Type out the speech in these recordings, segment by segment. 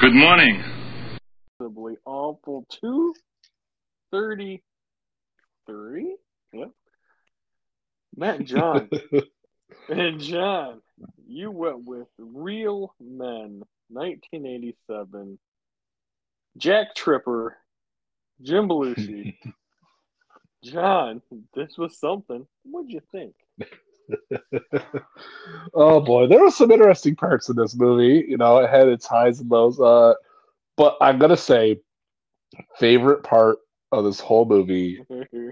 Good morning. Possibly awful two thirty three. Yep. Matt and John and John, you went with Real Men, 1987. Jack Tripper, Jim Belushi. John, this was something. What'd you think? oh boy, there were some interesting parts in this movie. You know, it had its highs and lows. Uh, but I'm gonna say, favorite part of this whole movie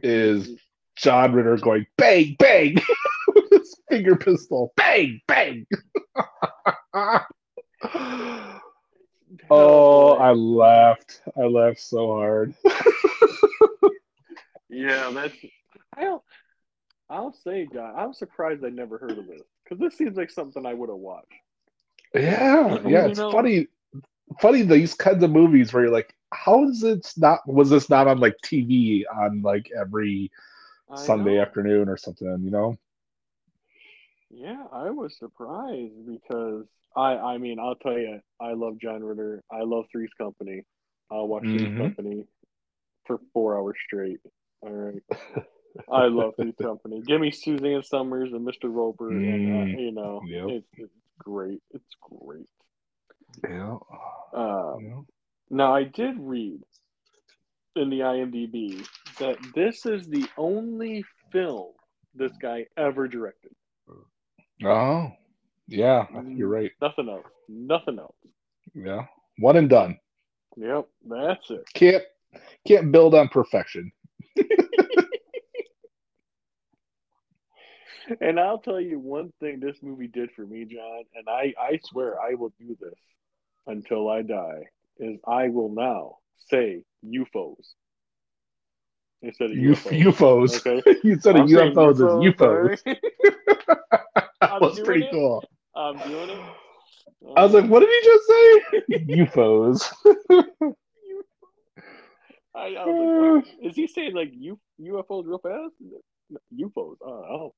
is John Ritter going bang bang with his finger pistol, bang bang. oh, I laughed. I laughed so hard. yeah, that's. I'll, I'll say, John, I'm surprised I never heard of this because this seems like something I would have watched. Yeah, yeah, it's know, funny. Funny these kinds of movies where you're like, how is it not? Was this not on like TV on like every Sunday know. afternoon or something? You know? Yeah, I was surprised because I, I mean, I'll tell you, I love John Ritter. I love Three's Company. I'll watch mm-hmm. Three's Company for four hours straight. All right. I love Three's Company. Give me Suzanne Somers and Mr. Roper, mm, and uh, mm, you know, yep. it's, it's great. It's great. Yeah. Uh, yeah. Now I did read in the IMDb that this is the only film this guy ever directed. Oh, yeah, you're right. Nothing else. Nothing else. Yeah, one and done. Yep, that's it. Can't can't build on perfection. and I'll tell you one thing this movie did for me, John, and I, I swear I will do this until I die, is I will now say UFOs. Instead of UFOs. UFOs. Okay. you said of UFOs as UFOs. that was pretty it. cool. I'm doing it. I was like, what did he just say? UFOs. I, I was like, is he saying like U, UFOs real fast? UFOs. Oh, oh.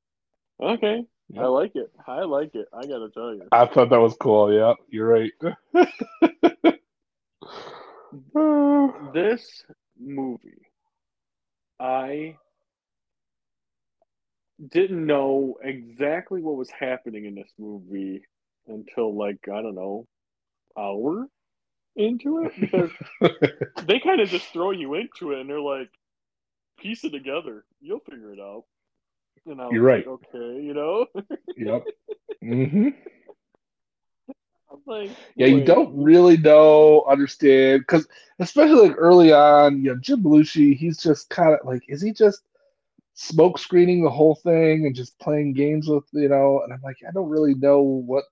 Okay. Yep. I like it. I like it. I gotta tell you. I thought that was cool. Yeah, you're right. this movie, I didn't know exactly what was happening in this movie until like I don't know, hour into it because they kind of just throw you into it and they're like, piece it together, you'll figure it out. And I You're right. Like, okay, you know. yep. Mm-hmm. Like, yeah, you don't really know, understand, because especially like early on, you know, Jim Belushi, he's just kind of like, is he just smoke screening the whole thing and just playing games with, you know? And I'm like, I don't really know what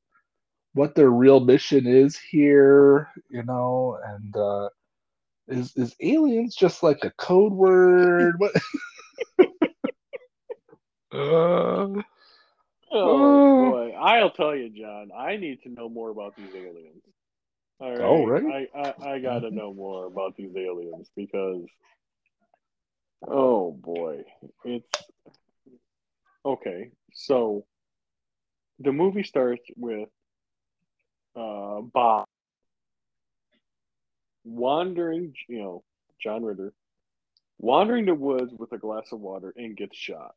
what their real mission is here, you know, and uh is is aliens just like a code word? What uh, oh boy. I'll tell you, John, I need to know more about these aliens. All right. Oh, right. I, I, I gotta know more about these aliens because oh boy. It's okay. So the movie starts with uh, Bob wandering, you know, John Ritter wandering the woods with a glass of water and gets shot.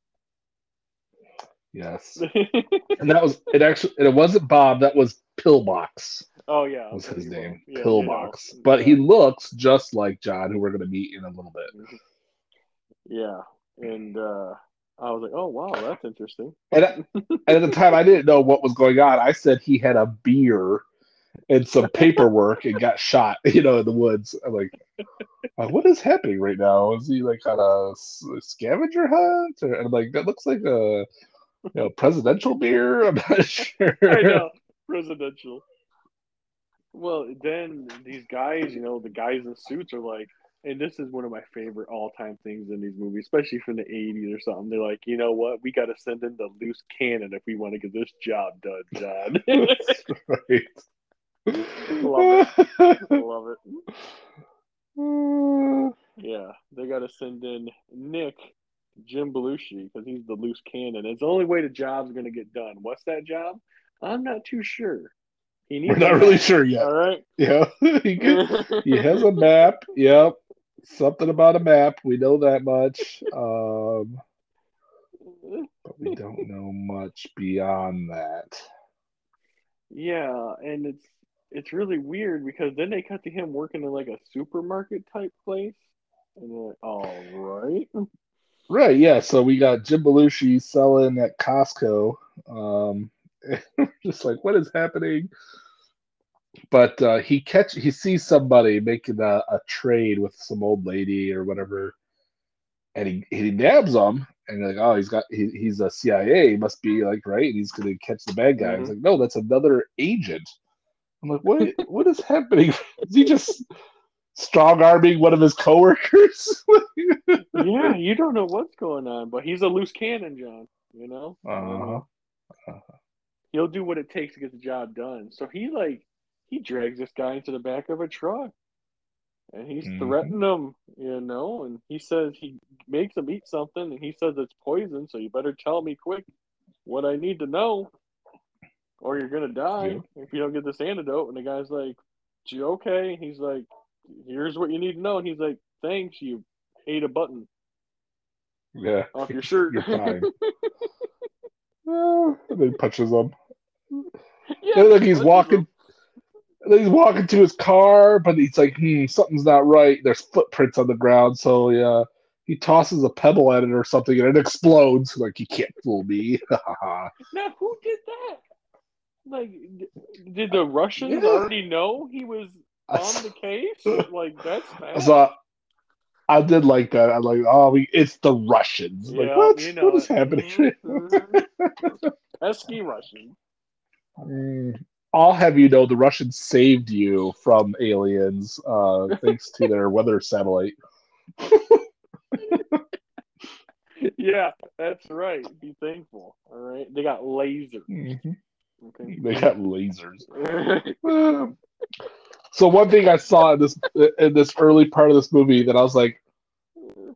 Yes, and that was it. Actually, it wasn't Bob. That was Pillbox. Oh yeah, was his name, yeah, Pillbox. You know, but yeah. he looks just like John, who we're going to meet in a little bit. Yeah, and uh, I was like, oh wow, that's interesting. And, and at the time, I didn't know what was going on. I said he had a beer and some paperwork and got shot, you know, in the woods. I'm like, what is happening right now? Is he like on a, scavenger hunt? Or, and I'm like, that looks like a you know presidential beer. I'm not sure. I know presidential. Well, then these guys, you know, the guys in suits are like, and this is one of my favorite all-time things in these movies, especially from the '80s or something. They're like, you know what? We got to send in the loose cannon if we want to get this job done, John. right. Love it. Love it. yeah, they got to send in Nick, Jim Belushi, because he's the loose cannon. It's the only way the job's going to get done. What's that job? I'm not too sure. He needs We're not really sure yet. All right. Yeah, he, can, he has a map. Yep, something about a map. We know that much. Um, but we don't know much beyond that. Yeah, and it's it's really weird because then they cut to him working in like a supermarket type place, and they're like, "All right." Right, yeah. So we got Jim Belushi selling at Costco. Um, just like, what is happening? But uh, he catch he sees somebody making a, a trade with some old lady or whatever, and he he nabs them. And like, oh, he's got he, he's a CIA, he must be like right, and he's gonna catch the bad guy. Mhm. It's like, no, that's another agent. I'm like, what what is happening? Is he just strong arming one of his coworkers? yeah, you don't know what's going on, but he's a loose cannon, John. You know, uh-huh. he'll do what it takes to get the job done. So he like he drags this guy into the back of a truck, and he's Mhm. threatening him. You know, and he says he makes him eat something, and he says it's poison. So you better tell me quick what I need to know, or you're gonna die if you don't get this antidote. And the guy's like, "Gee, okay." He's like, "Here's what you need to know." And he's like, "Thanks, you ate a button Yeah. off your shirt." You're fine. Uh, and then punches him. yeah, And like he's walking, he's walking to his car, but he's like, hmm, something's not right. There's footprints on the ground, so yeah, he tosses a pebble at it or something, and it explodes. Like you can't fool me. Now, who did that? Like, did the Russians Yeah. already know he was on the case? Like, that's fast. so I did like that. I'm like, oh, we, it's the Russians. Like, Yeah, what? you know what is it. happening? Pesky Russians. Mm, I'll have you know the Russians saved you from aliens uh, thanks to their weather satellite. Yeah, that's right. Be thankful. All right, they got lasers. Mhm. Okay. They got lasers. Um, so one thing I saw in this in this early part of this movie that I was like,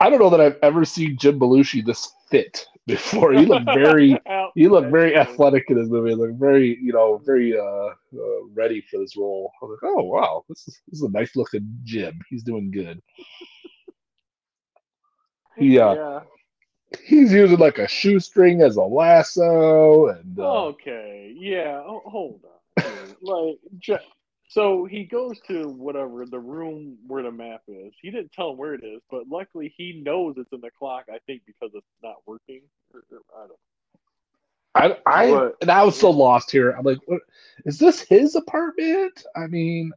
I don't know that I've ever seen Jim Belushi this fit before. He looked very Out- he looked very athletic in this movie. He looked very you know very uh, uh ready for this role. I was like, oh wow, this is this is a nice looking Jim. He's doing good. He uh, Yeah. he's using like a shoestring as a lasso and uh, Okay. Yeah. Oh, hold on. like, ju- so he goes to whatever the room where the map is. He didn't tell him where it is, but luckily he knows it's in the clock. I think because it's not working. Or- or- I don't. I, I What? and I was so lost here. I'm like, what is this his apartment? I mean,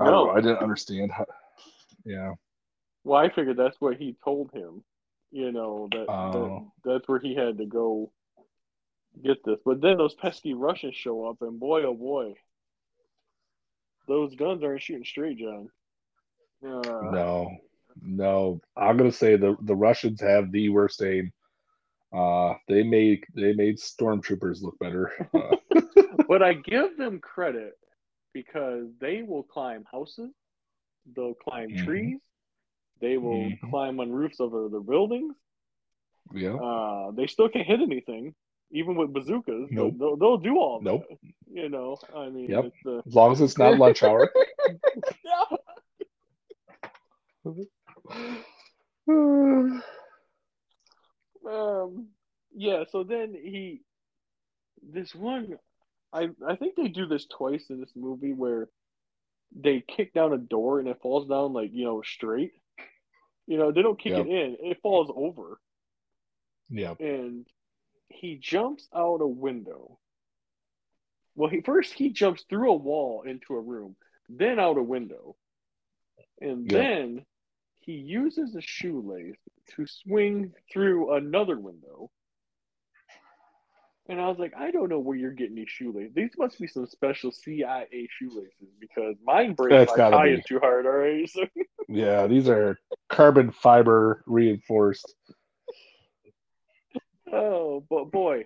I, don't No. know, I didn't understand how. Yeah, Well, I figured that's what he told him. You know that, Oh. that that's where he had to go get this. But then those pesky Russians show up, and boy, oh boy, those guns aren't shooting straight, John. Uh, no, no. I'm gonna say the the Russians have the worst aim. Uh, they made they made stormtroopers look better. Uh, but I give them credit because they will climb houses, they'll climb Mhm. trees, they will Mhm. climb on roofs of other buildings. yeah, Uh, they still can't hit anything, even with bazookas. Nope. They'll, they'll do all Nope. that. You know, I mean, Yep. uh, as long as it's not lunch hour. um, yeah. So then he, this one, I I think they do this twice in this movie where they kick down a door and it falls down like you know straight. You know, they don't kick Yep. it in; it falls over, yeah, and he jumps out a window. Well, he first he jumps through a wall into a room, then out a window, and then he uses a shoelace to swing through another window. And I was like, I don't know where you're getting these shoelaces. These must be some special CIA shoelaces because mine break That's by gotta tying be. too hard. All right, so yeah. These are carbon fiber reinforced. Oh, but boy,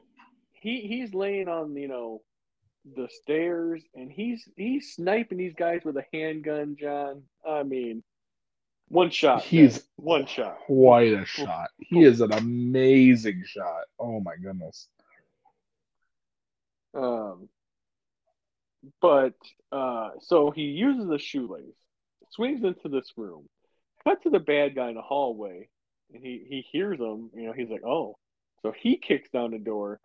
he he's laying on you know the stairs and he's he's sniping these guys with a handgun, John. I mean, one shot. He's man. one shot. quite a shot. He is an amazing shot. Oh my goodness. Um, but uh, so he uses a shoelace, swings into this room, cut to the bad guy in the hallway, and he he hears him. You know, he's like, "Oh," so he kicks down the door,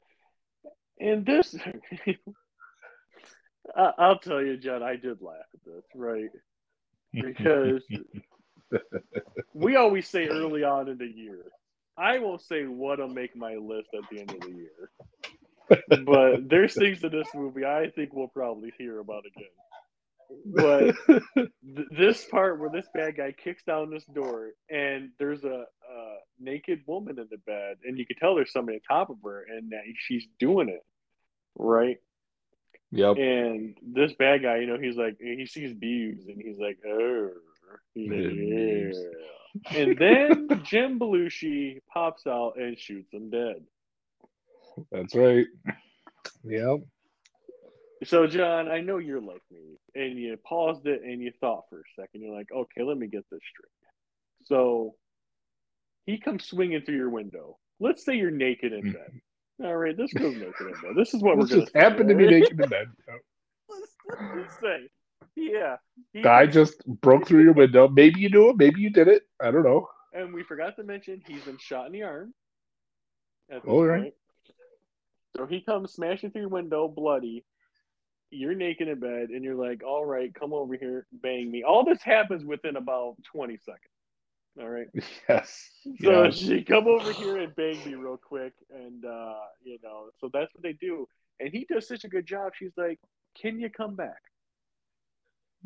and this. I, I'll tell you, John, I did laugh at this, right? Because we always say early on in the year, I won't say what'll make my list at the end of the year but there's things in this movie I think we'll probably hear about again. But th- this part where this bad guy kicks down this door and there's a, a, naked woman in the bed, and you can tell there's somebody on top of her, and she's doing it, right? Yep. And this bad guy, you know, he's like, he sees Beebs, and he's like, oh, he's like, yeah. and then Jim Belushi pops out and shoots him dead. That's right. Yep. So, John, I know you're like me, and you paused it and you thought for a second. You're like, okay, let me get this straight. So, he comes swinging through your window. Let's say you're naked in bed. Mm-hmm. All right, this goes naked in bed. This is what this we're just happened to be naked in bed. let's, say, yeah. Guy just broke through your window. Maybe you knew it. Maybe you did it. I don't know. And we forgot to mention he's been shot in the arm. oh, right. So he comes smashing through your window, bloody. You're naked in bed, and you're like, "All right, come over here, bang me." All this happens within about 20 seconds. All right. Yes. So yes. she come over here and bang me real quick, and uh, you know, so that's what they do. And he does such a good job. She's like, "Can you come back?"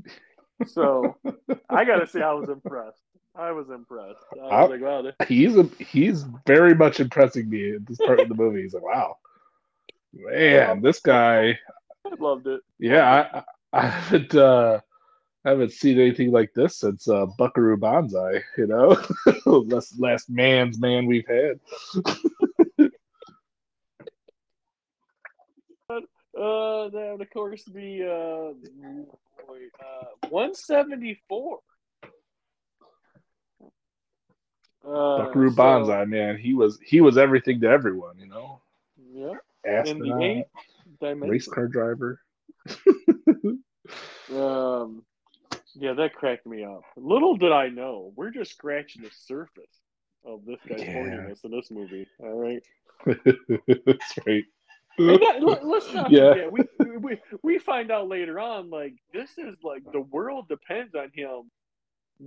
So I gotta say, I was impressed. I was impressed. I was I, like, "Wow." He's a, he's very much impressing me at this part of the movie. He's like, "Wow." Man, this guy. I loved it. Yeah, I, I haven't uh, haven't seen anything like this since uh, Buckaroo Banzai. You know, last last man's man we've had. uh, that would of course be uh, uh 174. Uh, Buckaroo so, Banzai, man, he was he was everything to everyone, you know. Yeah astronaut, race car driver. um, yeah, that cracked me up. Little did I know, we're just scratching the surface of this guy's yeah. horniness in this movie. All right, that's right. That, let's not yeah. forget. We, we we find out later on, like this is like the world depends on him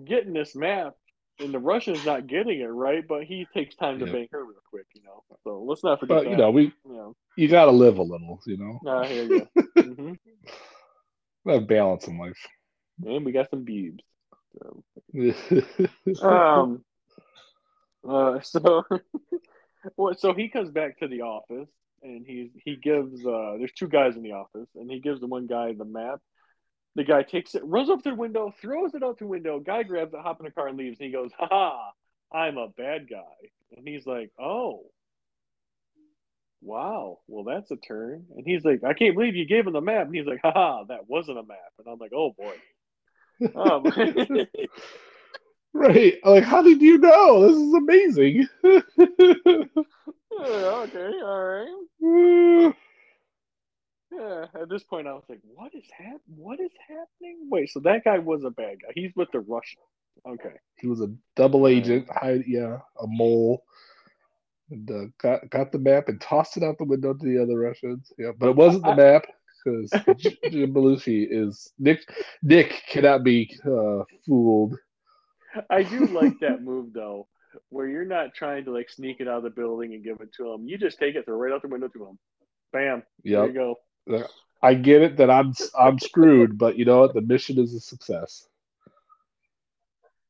getting this map and the Russian's not getting it right, but he takes time to bang her real quick, you know. So let's not forget. But that. you know, we you, know. you got to live a little, you know. I hear you. mm-hmm. Have balance in life. And we got some beebs. So. um. Uh. So. well, so he comes back to the office and he he gives uh there's two guys in the office and he gives the one guy the map the guy takes it, runs up to the window, throws it out the window. Guy grabs it, hop in the car, and leaves. And he goes, "Ha ha! I'm a bad guy." And he's like, "Oh, wow. Well, that's a turn." And he's like, "I can't believe you gave him the map." And he's like, "Ha ha! That wasn't a map." And I'm like, "Oh boy." Um, right. Like, how did you know? This is amazing. okay. All right. Yeah, at this point, I was like, "What is hap- What is happening?" Wait, so that guy was a bad guy. He's with the Russians. Okay. He was a double agent. yeah, a mole. And, uh, got got the map and tossed it out the window to the other Russians. Yeah, but it wasn't the I, map because Jim Belushi is Nick. Nick cannot be uh, fooled. I do like that move though, where you're not trying to like sneak it out of the building and give it to him. You just take it, throw it right out the window to him. Bam. Yep. There you go. I get it that I'm I'm screwed, but you know what? The mission is a success.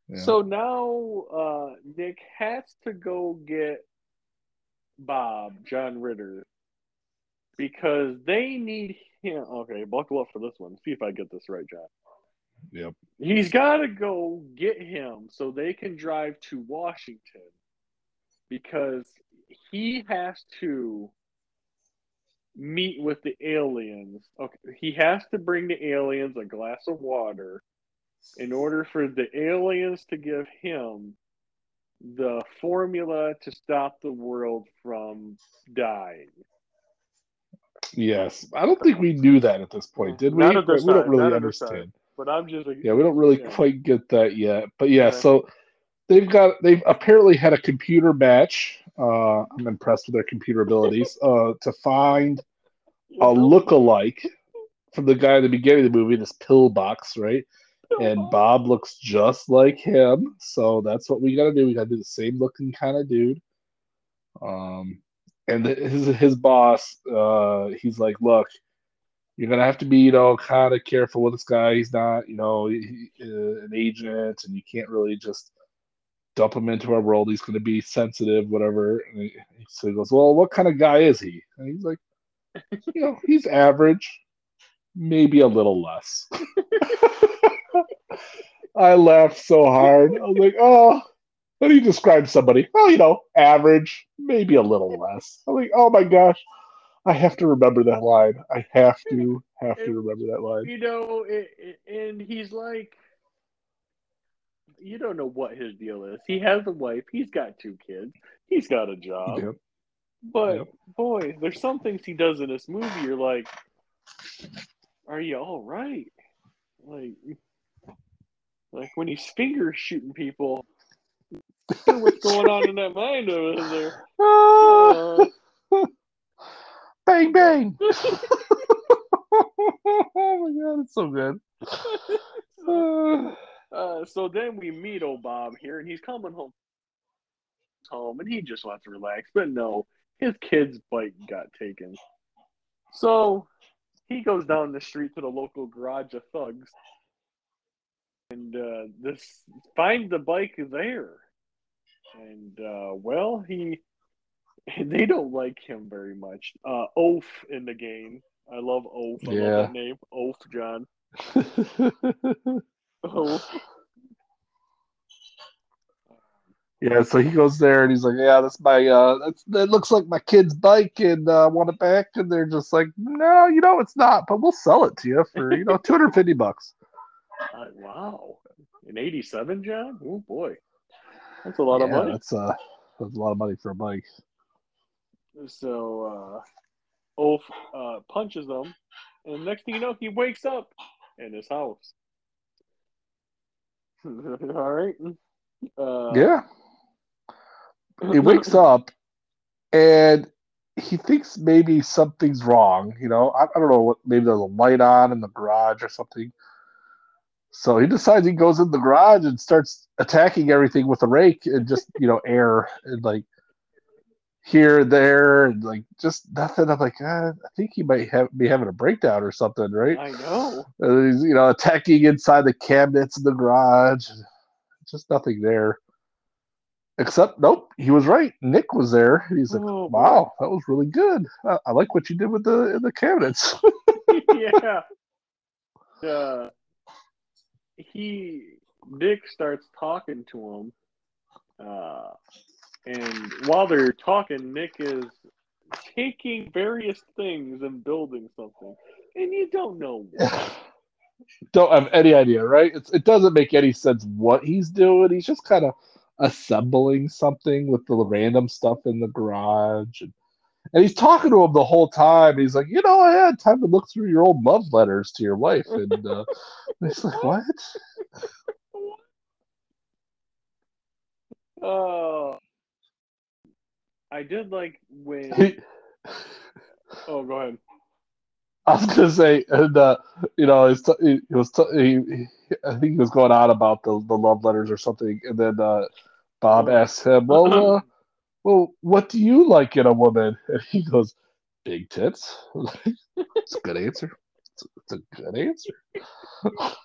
Yeah. So now uh, Nick has to go get Bob John Ritter because they need him. Okay, buckle up for this one. See if I get this right, John. Yep. He's got to go get him so they can drive to Washington because he has to meet with the aliens. Okay, he has to bring the aliens a glass of water in order for the aliens to give him the formula to stop the world from dying. Yes, I don't think we knew that at this point, did we? Not at this we don't really not time. understand. But I'm just like, Yeah, we don't really Yeah. quite get that yet. But yeah, Yeah. so they've got they've apparently had a computer match. Uh, I'm impressed with their computer abilities. Uh, to find a look-alike from the guy at the beginning of the movie, this pillbox, right? And Bob looks just like him, so that's what we got to do. We got to do the same looking kind of dude. Um, and the- his his boss, uh, he's like, look, you're gonna have to be, you know, kind of careful with this guy. He's not, you know, he, uh, an agent, and you can't really just dump him into our world. He's gonna be sensitive, whatever. And he, so he goes, well, what kind of guy is he? And he's like, you know, he's average, maybe a little less. I laughed so hard. I was like, oh, how do you describe somebody? Well, you know, average, maybe a little less. I'm like, oh my gosh, I have to remember that line. I have to, have to remember that line. you know, it, it, and he's like, you don't know what his deal is. He has a wife. He's got two kids. He's got a job. Yep. But Yep. boy, there's some things he does in this movie. You're like, are you all right? Like, like when he's finger shooting people. What's going on in that mind over there? Uh, bang bang! oh my god, it's so good. Ah, Uh, so then we meet old Bob here, and he's coming home, home, and he just wants to relax. But no, his kid's bike got taken. So he goes down the street to the local garage of thugs, and uh, this find the bike there. And uh, well, he they don't like him very much. Uh, Oaf in the game. I love Oaf. I Yeah. love that name, Oaf John. Oaf. yeah, so he goes there and he's like, "Yeah, that's my uh, that's that looks like my kid's bike, and uh, want it back." And they're just like, "No, you know it's not, but we'll sell it to you for you know two hundred fifty bucks." Uh, wow. In 87, John? Oh, boy. That's a lot of money. That's uh, that's a lot of money for a bike. So, uh, Ulf uh, punches him, and next thing you know, he wakes up in his house. All right. Uh, Yeah. he wakes up and he thinks maybe something's wrong. You know, I, I don't know what. Maybe there's a light on in the garage or something. So he decides he goes in the garage and starts attacking everything with a rake and just you know air and like here there and like just nothing. I'm like, ah, I think he might have be having a breakdown or something, right? I know. Uh, he's you know attacking inside the cabinets in the garage. Just nothing there. Except, nope, he was right. Nick was there. He's like, Oh, boy. "Wow, that was really good. I, I like what you did with the in the cabinets." yeah. Uh, he Nick starts talking to him, uh, and while they're talking, Nick is taking various things and building something, and you don't know what. Don't have any idea, right? It's, it doesn't make any sense what he's doing. He's just kind of assembling something with the random stuff in the garage, and, and he's talking to him the whole time. He's like, "You know, I had time to look through your old love letters to your wife," and uh, he's like, "What?" Oh, I did like when. Oh, go ahead. I was gonna say, and uh, you know, he's t- he, was t- he, he- I think he was going on about the, the love letters or something, and then uh, Bob asks him, "Well, uh, well, what do you like in a woman?" And he goes, "Big tits." it's a good answer. It's a, it's a good answer.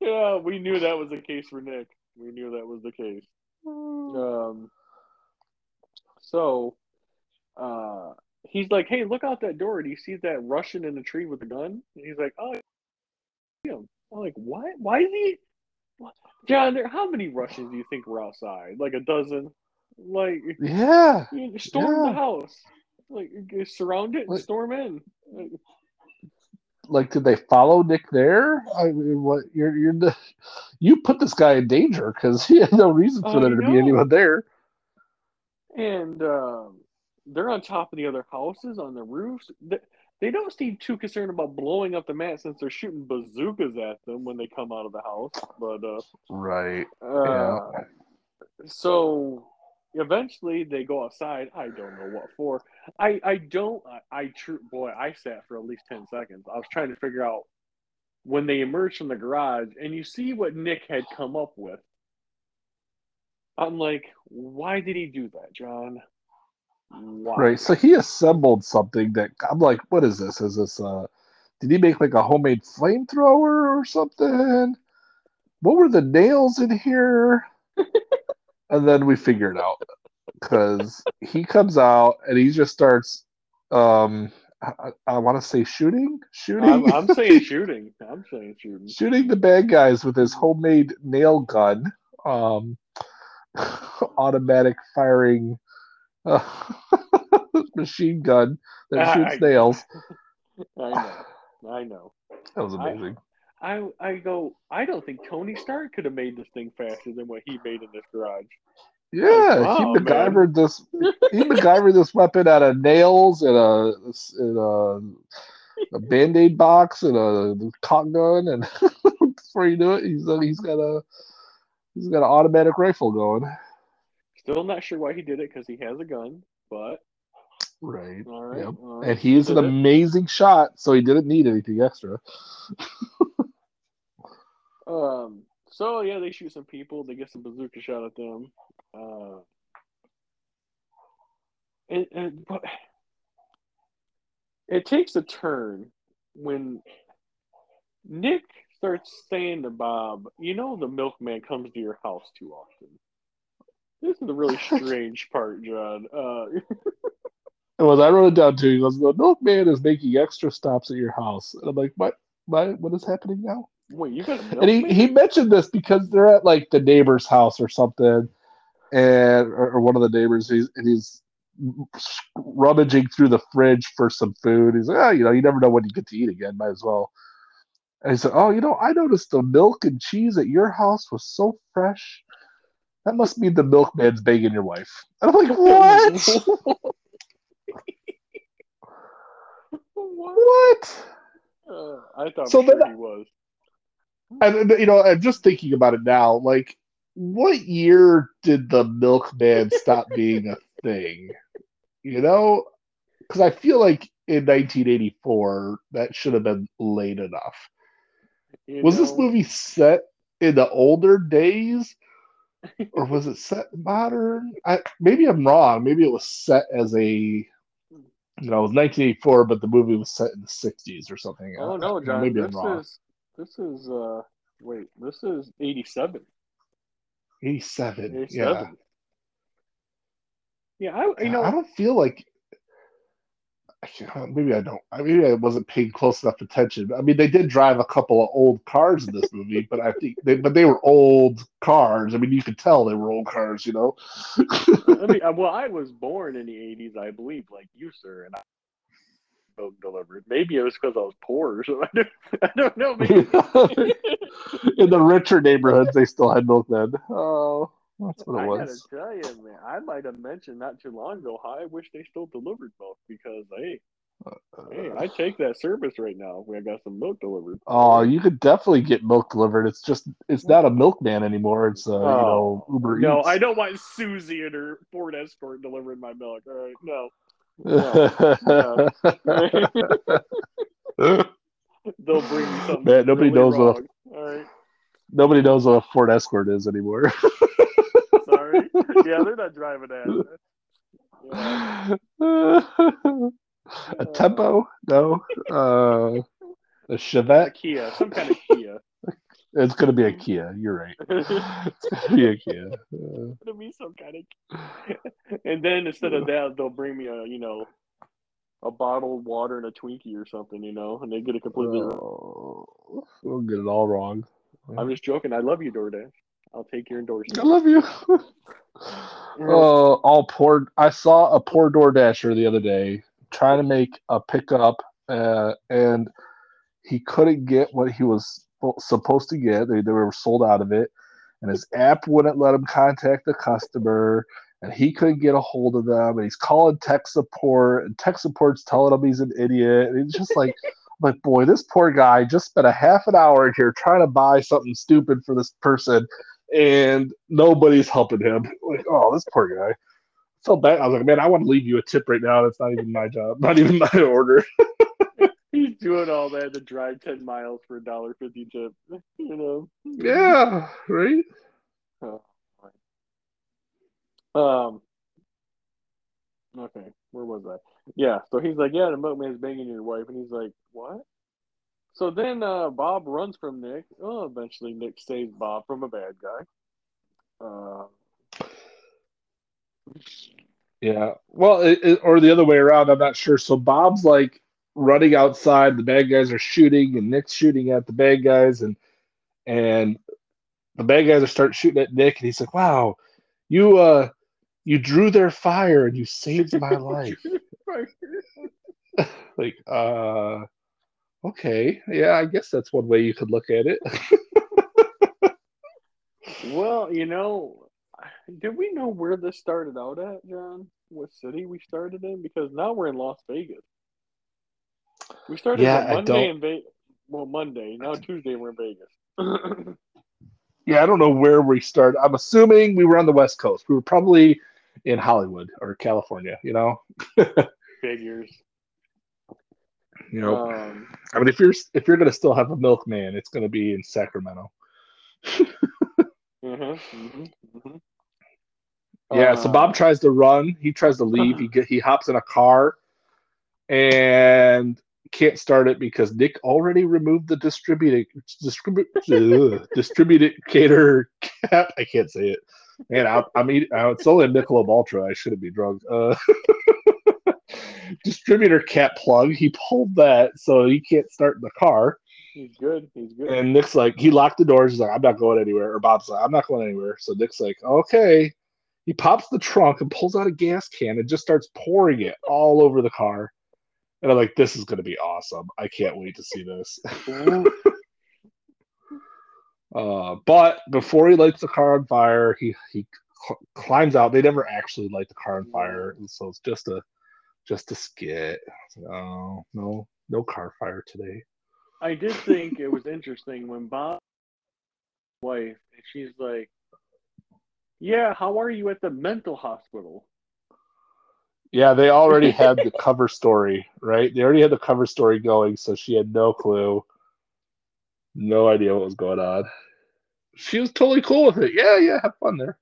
Yeah, we knew that was the case for Nick. We knew that was the case. Um, so, uh, he's like, "Hey, look out that door! Do you see that Russian in the tree with the gun?" And he's like, "Oh, I see him." I'm like, "What? Why is he?" What? John, there, how many Russians do you think were outside? Like a dozen? Like, Yeah, you storm the house, like surround it and Like- storm in. Like, like did they follow Nick there? I mean, what you're you're the, you put this guy in danger because he had no reason for there to be anyone there. And um, they're on top of the other houses on the roofs. The, they don't seem too concerned about blowing up the mat since they're shooting bazookas at them when they come out of the house. But uh, right, uh, yeah. So eventually they go outside. I don't know what for. I I don't. I, I true boy. I sat for at least ten seconds. I was trying to figure out when they emerge from the garage and you see what Nick had come up with. I'm like, why did he do that, John? Why? Right. So he assembled something that I'm like, what is this? Is this uh did he make like a homemade flamethrower or something? What were the nails in here? and then we figure it out because he comes out and he just starts um I, I want to say shooting, shooting. I'm, I'm saying shooting. I'm saying shooting. shooting the bad guys with his homemade nail gun, um, automatic firing uh, machine gun that shoots I- nails. I know. I know. That was amazing. I I go. I don't think Tony Stark could have made this thing faster than what he made in this garage. yeah, wow, he man. MacGyvered this. He MacGyvered this weapon out of nails and a in a, a band aid box and a cotton gun, and before you do it, he's uh, he's got a he's got an automatic rifle going. Still not sure why he did it because he has a gun, but Right. all right. Yep. all right. And he is an Did it. amazing shot, so he didn't need anything extra. Um. So yeah, they shoot some people. They get some bazooka shot at them. Uh. And, and but it takes a turn when Nick starts saying to Bob, "You know, the milkman comes to your house too often." This is the really strange part, John. Uh, And when I wrote it down too, he goes, "The milkman is making extra stops at your house," and I'm like, "What? What? What is happening now?" wait, you got And he, he mentioned this because they're at like the neighbor's house or something, and or, or one of the neighbors. He's and he's rummaging through the fridge for some food. He's like, "Oh, you know, you never know when you get to eat again. Might as well." And he said, "Oh, you know, I noticed the milk and cheese at your house was so fresh. That must mean the milkman's banging your wife." And I'm like, "What? what? what?" Uh, I thought So sure then- he was. And you know, I'm just thinking about it now. Like, what year did the milkman stop being a thing? You know, because I feel like in 1984 that should have been late enough. You Was this movie set in the older days, or was it set modern? I, maybe I'm wrong. Maybe it was set as a, you know, it was 1984, but the movie was set in the 60s or something. Oh no, John. Maybe this I'm wrong. is this is uh wait, this is eighty seven. 87. Eighty Yeah. Yeah, I you know I don't feel like maybe I don't. I maybe I wasn't paying close enough attention. I mean, they did drive a couple of old cars in this movie, but I think they but they were old cars. I mean, you could tell they were old cars. You know. I mean uh, well I was born in the eighties, I believe, like you, sir, and I milk delivered. Maybe it was because I was poor, so I don't, I don't know. Maybe. in the richer neighborhoods, they still had milk then. Oh, that's what it I gotta tell you, man, I might have mentioned not too long ago how I wish they still delivered milk because hey, hey, I take that service right now. We got some milk delivered. Oh, you could definitely get milk delivered. It's just it's not a milkman anymore. It's uh, you know Uber no, Eats. I don't want Susie and her Ford Escort delivering my milk. All right, no. They'll bring me something. Man, nobody really knows what a- All right, Nobody knows what a Ford Escort is anymore. sorry. yeah, they're not driving that. Yeah. a tempo? No. Uh, a A Chevette? Kia, some kind of Kia. It's gonna be a Kia. You're right. It's gonna be a Kia. Uh, It'll be some kind of. and then instead of that, they'll bring me a you know, a bottled water and a Twinkie or something, you know, and they get it completely. wrong. oh, we'll get it all wrong. I'm just joking. I love you, DoorDash. I'll take your endorsement. I love you. Oh, all poor. I saw a poor DoorDasher the other day trying to make a pickup, uh, and he couldn't get what he was supposed to get. They, they were sold out of it, and his app wouldn't let him contact the customer. and he couldn't get a hold of them, and he's calling tech support, and tech support's telling him he's an idiot. And he's just like, like, boy, this poor guy just spent a half an hour in here trying to buy something stupid for this person, and nobody's helping him. Like, oh, this poor guy. Felt bad. I was like, man, I want to leave you a tip right now. That's not even my job, not even my order. He's doing all that to drive ten miles for a dollar fifty tip. You know. Yeah. Right. Oh, um. Okay, where was I? Yeah, so he's like, yeah, the milkman's banging your wife, and he's like, what? So then uh, Bob runs from Nick. Oh, eventually Nick saves Bob from a bad guy. Uh, yeah. Well, it, it, or the other way around, I'm not sure. So Bob's like running outside, the bad guys are shooting, and Nick's shooting at the bad guys, and and the bad guys are start shooting at Nick, and he's like, "Wow, you uh, you drew their fire and you saved my life." like, uh, okay, yeah, I guess that's one way you could look at it. well, you know, did we know where this started out at, John? What city we started in? Because now we're in Las Vegas. We started yeah, Monday in Vegas. Well, Monday. Now Tuesday we're in Vegas. yeah, I don't know where we started. I'm assuming we were on the West Coast. We were probably in Hollywood or California. You know. Figures. You know, um, I mean, if you're if you're gonna still have a milkman, it's gonna be in Sacramento. mm-hmm, mm-hmm, mm-hmm. Yeah, so Bob uh, tries to run. He tries to leave. He get he hops in a car, and can't start it because Nick already removed the distributing distribu- distributor cap. I can't say it. Man, I, I'm eating. Uh, it's only a nickel Michelob Ultra. I shouldn't be drunk. Uh, distributor cap plug. He pulled that, so he can't start the car. He's good. He's good. And Nick's like, he locked the doors. He's like, I'm not going anywhere. Or Bob's like, I'm not going anywhere. So Nick's like, okay. He pops the trunk and pulls out a gas can and just starts pouring it all over the car. And I'm like, this is going to be awesome. I can't wait to see this. uh, but before he lights the car on fire, he he cl- climbs out. They never actually light the car on fire, and so it's just a just a skit. No, no, no car fire today. I did think it was interesting when Bob wife and she's like, yeah, how are you at the mental hospital? Yeah, they already had the cover story, right? They already had the cover story going, so she had no clue, no idea what was going on. She was totally cool with it. Yeah, yeah, have fun there.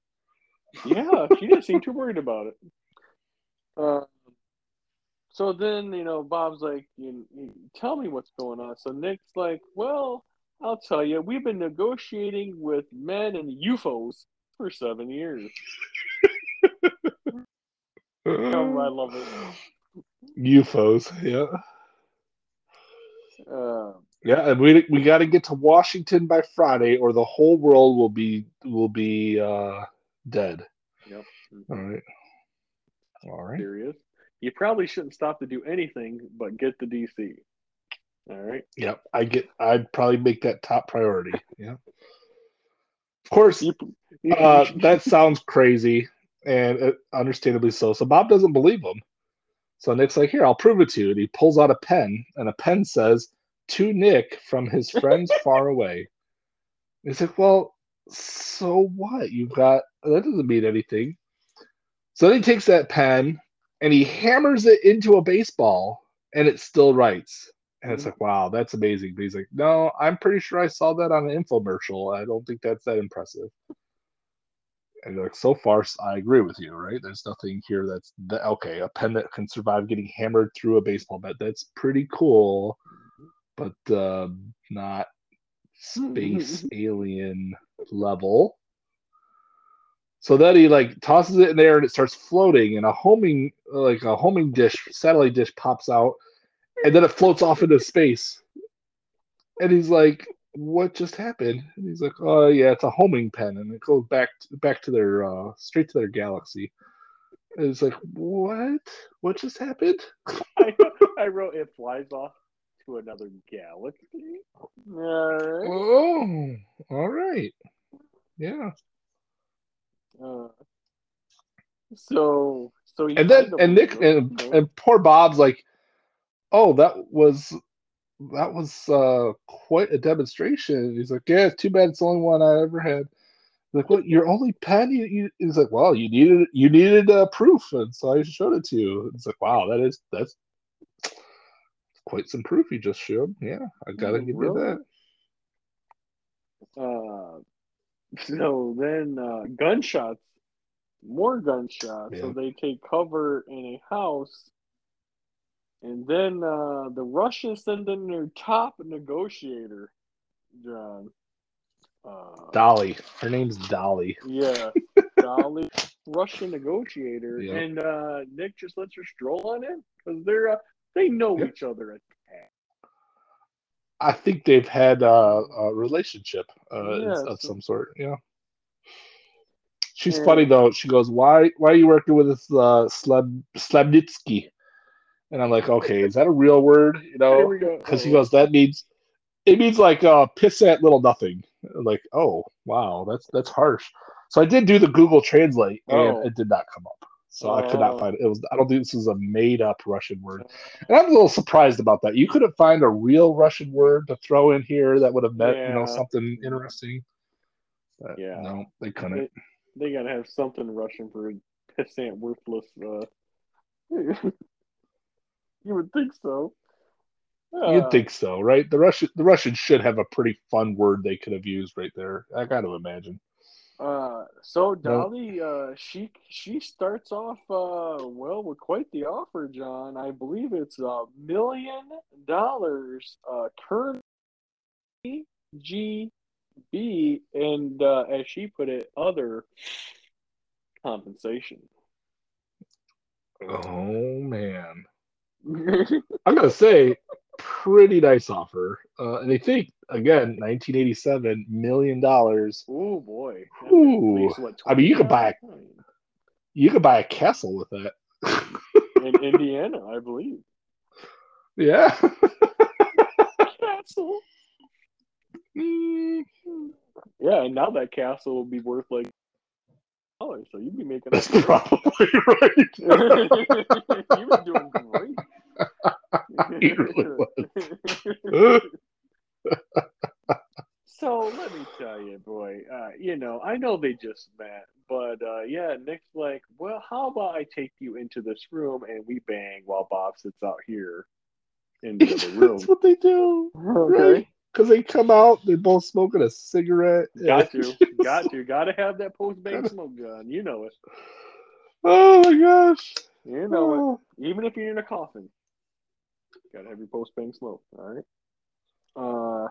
Yeah, she didn't seem too worried about it. Uh, so then, you know, Bob's like, you, you, tell me what's going on. So Nick's like, well, I'll tell you, we've been negotiating with men and UFOs for seven years. oh, I love it. UFOs, yeah. Uh, yeah, and we we got to get to Washington by Friday, or the whole world will be will be uh, dead. Yep. All right. All right. Serious. You probably shouldn't stop to do anything but get to DC. All right. Yep. I get. I'd probably make that top priority. Yeah. Of course, uh, that sounds crazy, and uh, understandably so. So Bob doesn't believe him. So Nick's like, "Here, I'll prove it to you." And he pulls out a pen, and a pen says, "To Nick from his friends far away." He's like, "Well, so what? You've got that doesn't mean anything." So then he takes that pen and he hammers it into a baseball, and it still writes. And it's like, wow, that's amazing. But he's like, no, I'm pretty sure I saw that on an infomercial. I don't think that's that impressive. And like, so far, I agree with you, right? There's nothing here that's the, okay. A pen that can survive getting hammered through a baseball bat. That's pretty cool, but uh, not space alien level. So then he like tosses it in there and it starts floating, and a homing like a homing dish, satellite dish pops out, and then it floats off into space. And he's like, "What just happened?" And he's like, "Oh yeah, it's a homing pen, and it goes back to, back to their uh, straight to their galaxy." And it's like, "What? What just happened?" I, I wrote it flies off to another galaxy. All right. Oh, all right. Yeah. Uh, and then and Nick and, and poor Bob's like, oh, that was that was uh, quite a demonstration. He's like, yeah, it's too bad it's the only one I ever had. Like, what? Your only pen? You, you, he's like, well, you needed you needed uh, proof, and so I showed it to you. It's like, wow, that is that's quite some proof you just showed. Yeah, I gotta give you that. Uh, so then uh, gunshots, more gunshots. Yeah. So they take cover in a house, and then uh, the Russians send in their top negotiator, John. Uh, Dolly. Her name's Dolly. Yeah, Dolly, Russian negotiator, and uh, Nick just lets her stroll on in because they're uh, they know yep. each other at I think they've had uh, a relationship uh, yeah, of so. some sort. Yeah. She's yeah. funny though. She goes, "Why? Why are you working with this uh, Slab Slabnitsky?" And I'm like, "Okay, is that a real word? You know?" Because he goes, "That means it means like uh, piss at little nothing." Like, oh wow, that's that's harsh. So I did do the Google Translate, and oh. it did not come up. So I could not oh. find it. It was I don't think this is a made up Russian word. And I'm a little surprised about that. You couldn't find a real Russian word to throw in here that would have meant, yeah. you know, something interesting. But yeah. No, they couldn't. They, they gotta have something Russian for pissant worthless uh you would think so. Uh, You'd think so, right? The Russian the Russians should have a pretty fun word they could have used right there. I gotta imagine. Uh, so Dolly, uh, she she starts off uh well with quite the offer, John. I believe it's a million dollars uh current GB and uh, as she put it, other compensation. Oh man. I'm gonna say pretty nice offer. Uh, and they think again, 1987 million dollars. Oh boy! Ooh. What, I mean, you could buy a, you could buy a castle with that. In Indiana, I believe. Yeah. castle. Mm. Yeah, and now that castle will be worth like dollars, so you'd be making. That's probably right. you were doing great. he really was. so let me tell you, boy. Uh, you know, I know they just met, but uh, yeah, Nick's like, well, how about I take you into this room and we bang while Bob sits out here in the other room. That's what they do. Okay. Because they come out, they're both smoking a cigarette. Got to, got to, got to have that post bang smoke gun. You know it. Oh my gosh. You know oh. it. Even if you're in a coffin. Gotta have your post bang smoke. All right. Uh,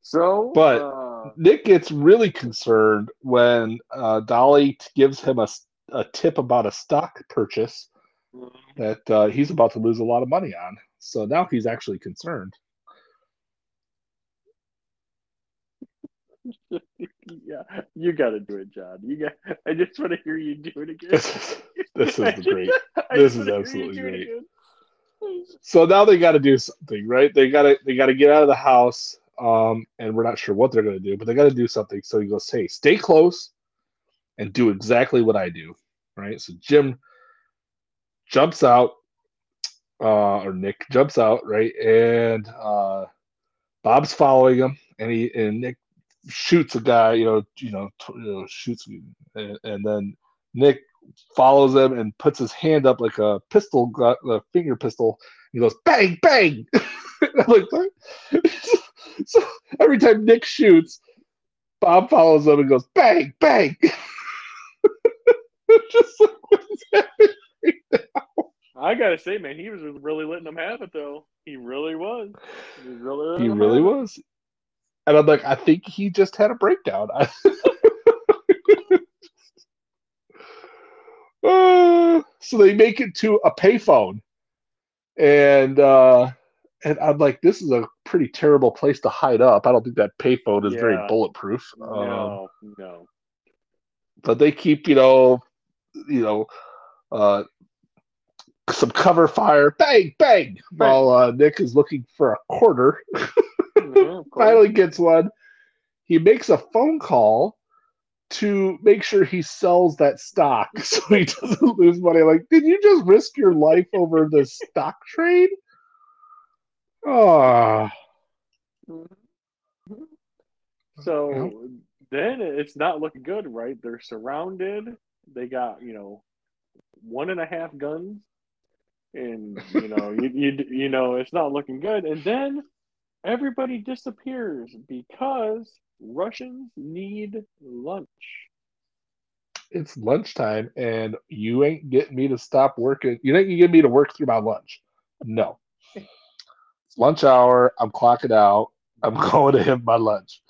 so, but uh, Nick gets really concerned when uh, Dolly gives him a, a tip about a stock purchase mm-hmm. that uh, he's about to lose a lot of money on. So now he's actually concerned. Yeah, you got to do it, John. You got. I just want to hear you do it again. This is, this is great. This is absolutely great so now they got to do something, right? They got to they got to get out of the house, um, and we're not sure what they're going to do, but they got to do something. So he goes, "Hey, stay close, and do exactly what I do." Right? So Jim jumps out, uh, or Nick jumps out, right, and uh, Bob's following him, and he and Nick shoots a guy, you know, you know, t- you know shoots, and, and then Nick follows him and puts his hand up like a pistol, a finger pistol. He goes bang, bang. I'm like, what? so every time Nick shoots, Bob follows him and goes bang, bang. Just like what's happening now. I gotta say, man, he was really letting them have it, though. He really was. He, really, he really was. And I'm like, I think he just had a breakdown. Uh, so they make it to a payphone, and uh, and I'm like, this is a pretty terrible place to hide up. I don't think that payphone is yeah. very bulletproof. No, um, no. But they keep, you know, you know, uh, some cover fire, bang, bang, while uh, Nick is looking for a quarter. Finally gets one. He makes a phone call to make sure he sells that stock so he doesn't lose money. Like, did you just risk your life over the stock trade? Oh. So then it's not looking good, right? They're surrounded. They got, you know, one and a half guns. And, you know, you, you, you know, it's not looking good. And then everybody disappears because Russians need lunch. It's lunchtime, and you ain't getting me to stop working. You ain't getting me to work through my lunch. No. It's lunch hour. I'm clocking out. I'm going to have my lunch.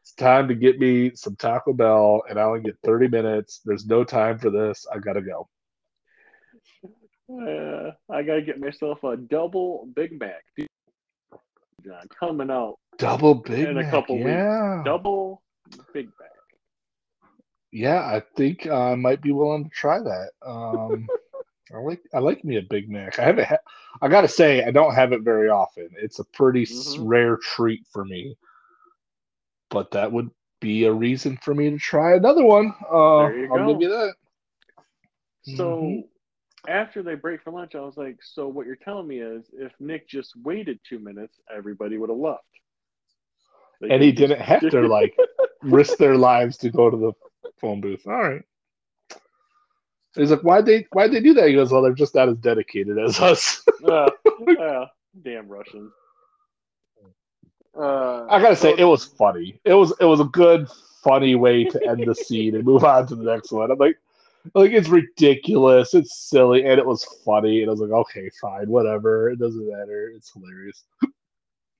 It's time to get me some Taco Bell, and I only get 30 minutes. There's no time for this. I gotta go. Uh, I gotta get myself a double Big Mac. John, coming out Double Big in Mac. a couple yeah. weeks. Double Big Mac. Yeah, I think I might be willing to try that. Um, I like I like me a Big Mac. I haven't. Ha- I gotta say, I don't have it very often. It's a pretty s Mhm. rare treat for me. But that would be a reason for me to try another one. Uh, There you I'll give you that. So Mhm. After they break for lunch, I was like, so what you're telling me is if Nick just waited two minutes, everybody would have left. They And he didn't have to like risk their lives to go to the phone booth. All right. He's like, why'd they why'd they do that? He goes, Well, they're just not as dedicated as us. uh, uh, damn Russians. Uh, I gotta say, it was funny. It was it was a good, funny way to end the scene and move on to the next one. I'm like, like it's ridiculous, it's silly, and it was funny. And I was like, okay, fine, whatever. It doesn't matter. It's hilarious.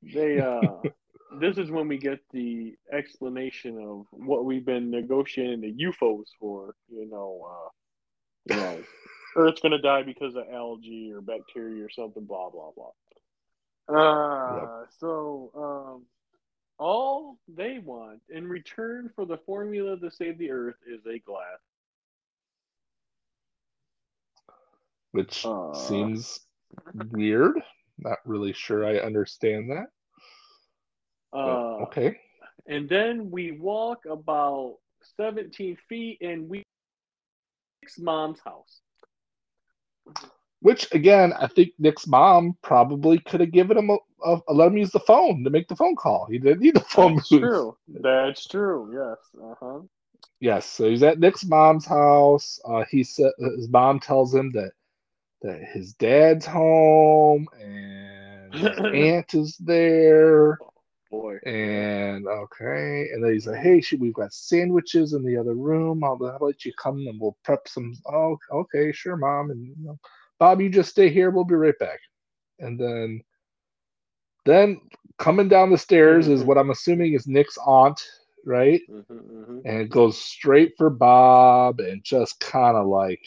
they uh this is when we get the explanation of what we've been negotiating the UFOs for, you know, uh you know, Earth's gonna die because of algae or bacteria or something, blah blah blah. Uh so um all they want in return for the formula to save the earth is a glass. Which Uh. seems weird. Not really sure I understand that. Uh okay. and then we walk about 17 feet and we Nick's mom's house. Which again, I think Nick's mom probably could have given him a, a, a let him use the phone to make the phone call. He didn't need the phone That's booth. true. That's true. Yes. Uh huh. Yes, so he's at Nick's mom's house. Uh, he said his mom tells him that that his dad's home and his aunt is there. Boy. And okay, and then he's like, "Hey, should we've got sandwiches in the other room? I'll, I'll let you come and we'll prep some." Oh, okay, sure, mom. And you know, Bob, you just stay here. We'll be right back. And then, then coming down the stairs is what I'm assuming is Nick's aunt, right? hmm hmm and it goes straight for Bob and just kind of like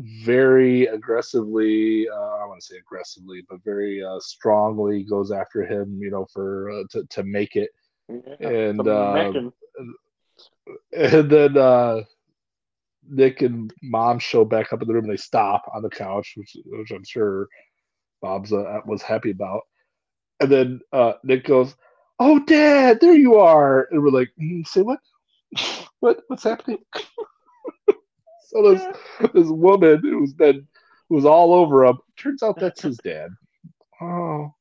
very aggressively uh, I want to say aggressively but very uh, strongly goes after him you know for uh, to, to make it. Yeah. and uh, and then uh, Nick and mom show back up in the room and they stop on the couch which, which I'm sure Bob's uh, was happy about. And then uh, Nick goes oh dad there you are. And we're like mm, say what? What what's happening so this this woman who's been who's all over him turns out that's his dad oh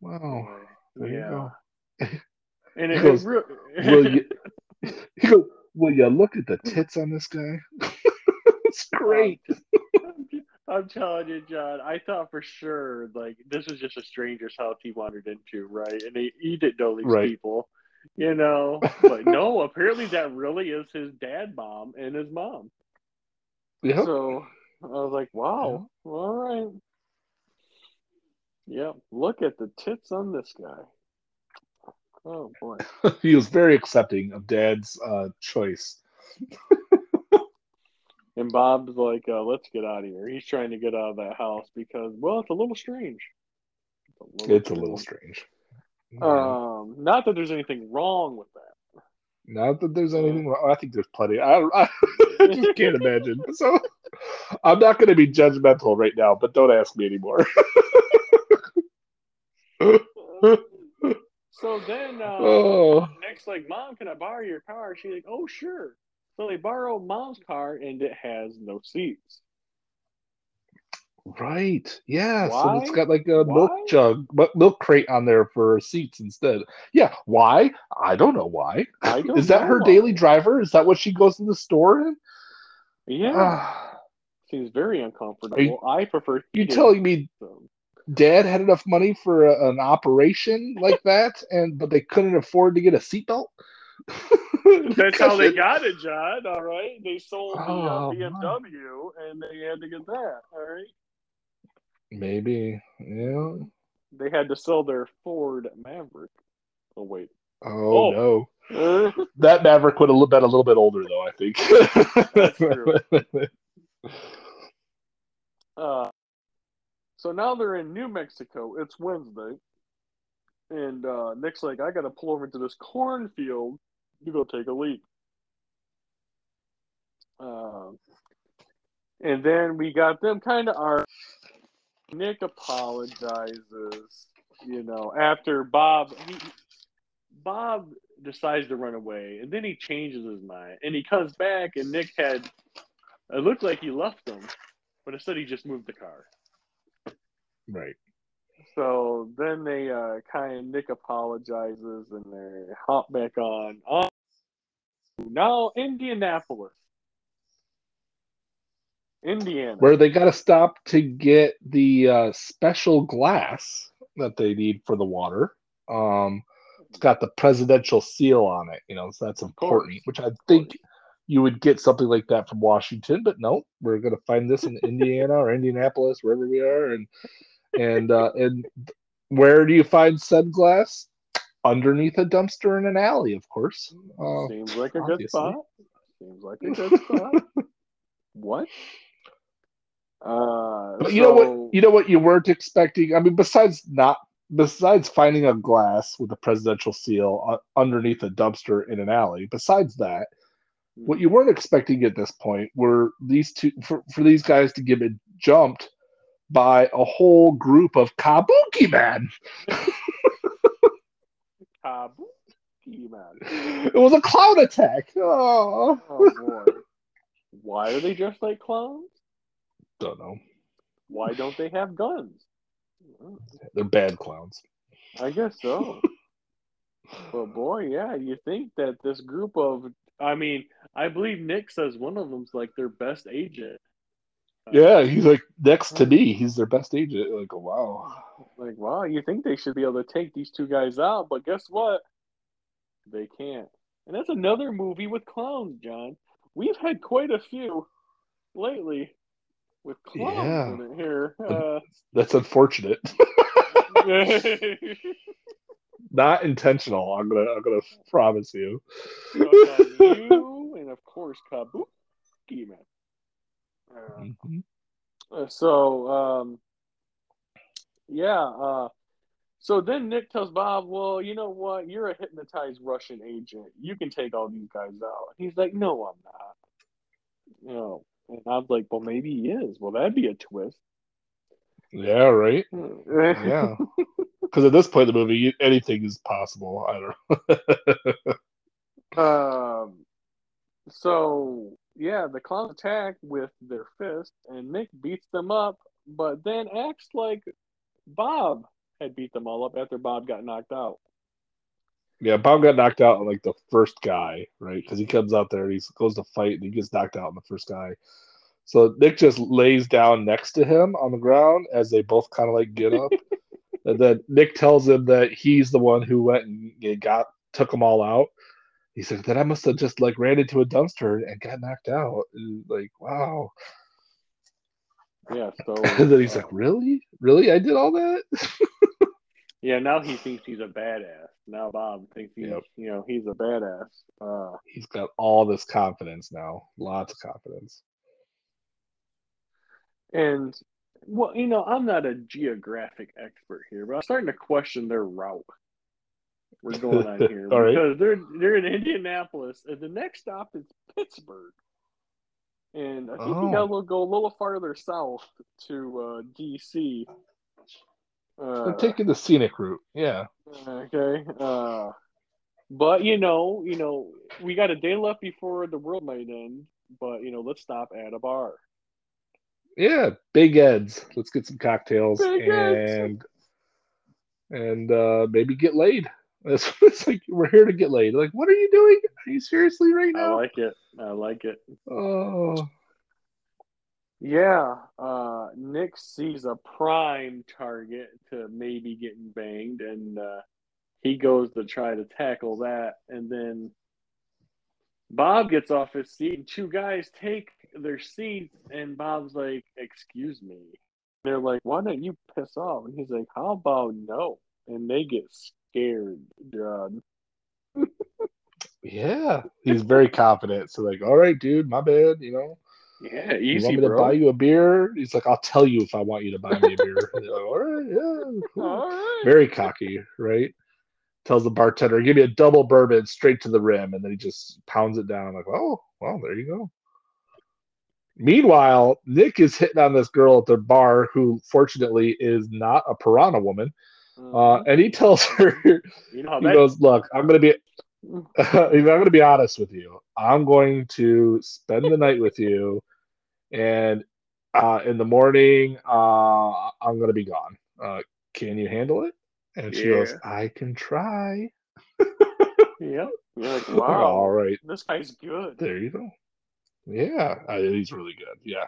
wow Boy. there you yeah. go And He it, goes, it re- will you he goes will you look at the tits on this guy it's great I'm telling you, John. I thought for sure like this was just a stranger's house he wandered into, right? And he, he didn't know these Right. people, you know. But no, apparently that really is his dad, mom, and his mom. yeah So I was like, wow, all right. Yep, look at the tits on this guy. Oh boy. he was very accepting of dad's uh choice And Bob's like, uh, let's get out of here. He's trying to get out of that house because, well, it's a little strange. It's it's a little strange Yeah. Um, not that there's anything wrong with that. Not that there's anything wrong. I think there's plenty. I, I just can't imagine. So I'm not going to be judgmental right now, but don't ask me anymore. So then uh, Oh, Nick's like, Mom, can I borrow your car? She's like, Oh, sure. So they borrow Mom's car and it has no seats. Right. Yeah. So it's Why? got like a milk jug, milk crate on there for seats instead. Yeah. Why? I don't know why. Don't Is that her why. daily driver? Is that what she goes to the store in? Yeah. Ah, Seems very uncomfortable. You- I prefer you telling me so- dad had enough money for a, an operation like that, and but they couldn't afford to get a seatbelt? That's how they got it, John. All right. They sold the uh, Oh. BMW and they had to get that. All right. Maybe. Yeah. They had to sell their Ford Maverick. Oh, wait. Oh, Oh. no. Uh, That Maverick would have been a little bit older, though. I think. That's true. Uh, so now they're in New Mexico. It's Wednesday. And uh, Nick's like, I got to pull over into this cornfield to go take a leak. Um, and then we got them kind of our. Nick apologizes, you know, after Bob. He, Bob decides to run away, and then he changes his mind, and he comes back, and Nick had. It looked like he left him, but instead he just moved the car. right. So then they uh, kind of Nick apologizes, and they hop back on. on now Indianapolis, Indiana. Where they got to stop to get the uh, special glass that they need for the water. Um, it's got the presidential seal on it, you know, so that's important. Which I think you would get something like that from Washington, but no, we're going to find this in Indiana or Indianapolis, wherever we are, and and uh, and where do you find said glass? Underneath a dumpster in an alley, of course. Uh, Seems like a good spot. Seems like a good spot. what? Uh, But you know what? You know what you weren't expecting. I mean, besides not besides finding a glass with a presidential seal uh, underneath a dumpster in an alley. Besides that, what you weren't expecting at this point were these two for, for these guys to get it jumped by a whole group of kabuki men. Kabuki man. It was a clown attack. Oh, Oh boy. Why are they dressed like clowns? Don't know. Why don't they have guns? They're bad clowns. I guess so. but boy, yeah, you think that this group of I mean, I believe Nick says one of them's like their best agent. Yeah, he's like next to me. He's their best agent. Like, oh, wow. Like, wow, you think they should be able to take these two guys out, but guess what? They can't. And that's another movie with clowns, John. We've had quite a few lately with clowns Yeah. in it here. Uh, That's unfortunate. Not intentional. I'm gonna. I'm gonna promise you. you and of course Kabuki man. Uh, Mhm. Uh, so um yeah uh so then nick tells bob well you know what you're a hypnotized russian agent you can take all these guys out he's like no i'm not you know and i'm like well maybe he is well that'd be a twist Yeah. Right. yeah Yeah. Because at this point in the movie, anything is possible. I don't know. um so yeah the clowns attack with their fists, and nick beats them up but then acts like bob had beat them all up after bob got knocked out yeah, Bob got knocked out on like the first guy, right? Because he comes out there, and he goes to fight, and he gets knocked out on the first guy. So Nick just lays down next to him on the ground as they both kind of like get up. and then Nick tells him that he's the one who went and got took them all out. He said that I must have just like ran into a dumpster and got knocked out. And, like wow. yeah so And then he's uh, like, really, really, I did all that. Yeah, now he thinks he's a badass. Now Bob thinks he's, Yep. you know, he's a badass. Uh, he's got all this confidence now, lots of confidence. and well, you know, I'm not a geographic expert here, but I'm starting to question their route. We're going on here All right. because they're they're in Indianapolis, and the next stop is Pittsburgh, and I think Oh. you got to go a little farther south to uh, DC. Uh, They're taking the scenic route. Yeah. Okay. Uh, but you know, you know, we got a day left before the world might end. But you know, let's stop at a bar. Yeah, Big Ed's. Let's get some cocktails Big Ed's. and and uh, maybe get laid. It's, it's like we're here to get laid. Like, what are you doing? Are you seriously right now? I like it. I like it. oh, Yeah. Uh, Nick sees a prime target to maybe getting banged, and uh, he goes to try to tackle that, and then Bob gets off his seat, and two guys take their seats, and Bob's like, "Excuse me." They're like, "Why don't you piss off?" And he's like, "How about no?" And they get scared, John. yeah. He's very confident. So like, all right, dude, my bad. You know, Yeah, you easy, want me to bro. buy you a beer? He's like, I'll tell you if I want you to buy me a beer. Like, all right, yeah, cool. All right. very cocky, right? Tells the bartender, "Give me a double bourbon straight to the rim," and then he just pounds it down. Like, oh, well, there you go. Meanwhile, Nick is hitting on this girl at the bar, who fortunately is not a piranha woman, uh, Mhm. and he tells her, you know he that goes, "Look, I'm gonna be, I'm gonna be honest with you. I'm going to spend the night with you, and uh, in the morning, uh, I'm gonna be gone. Uh, can you handle it?" And she goes, "I can try." Yeah. You're like, wow, right, this guy's good. there you go. Yeah, uh, he's really good. Yeah,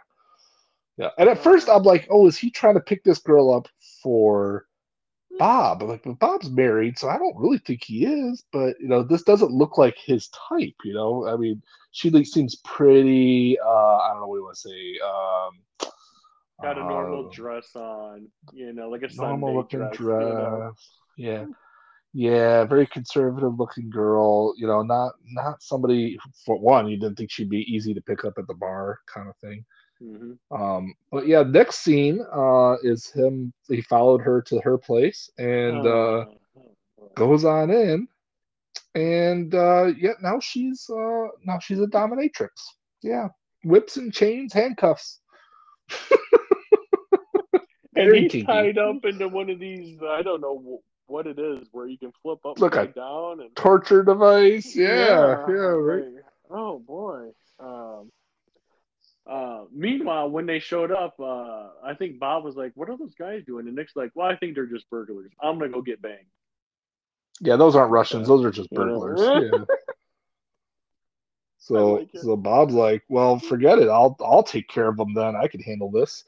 yeah. And at first, I'm like, "Oh, is he trying to pick this girl up for?" Bob, like but Bob's married, so I don't really think he is. But you know, this doesn't look like his type. You know, I mean, she like, seems pretty. Uh, I don't know what you want to say. Um, Got a normal uh, dress on, you know, like a normal Sunday looking dress. dress. You know? Yeah, yeah, very conservative looking girl. You know, not not somebody. For one, you didn't think she'd be easy to pick up at the bar, kind of thing. Hmm Um, but yeah, next scene uh, is him. He followed her to her place and uh, goes on in, and uh, yeah, now she's uh, now she's a dominatrix. Yeah, whips and chains, handcuffs. and very he's kinky. tied up into one of these. I don't know what it is, where you can flip up, Look, and down, and Torture device. Yeah, yeah, right. like, oh boy. Um, uh, meanwhile, when they showed up, uh, I think Bob was like, "What are those guys doing?" And Nick's like, "Well, I think they're just burglars. I'm gonna go get banged." Yeah, those aren't Russians. Those are just burglars. Yeah. So, like so Bob's like, well, forget it. I'll I'll take care of them then. I can handle this.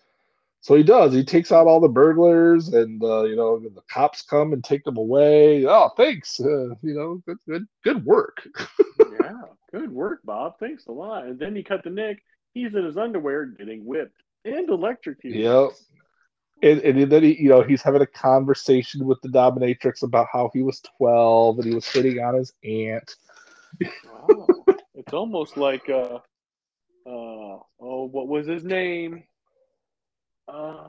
So he does. He takes out all the burglars, and uh, you know the cops come and take them away. Oh, thanks. Uh, you know, good good good work. yeah, good work, Bob. Thanks a lot. And then he cut the Nick. He's in his underwear getting whipped and electrocuted. Yep. And, and then he, you know, he's having a conversation with the dominatrix about how he was 12 and he was hitting on his aunt. Wow. it's almost like uh uh oh what was his name? Uh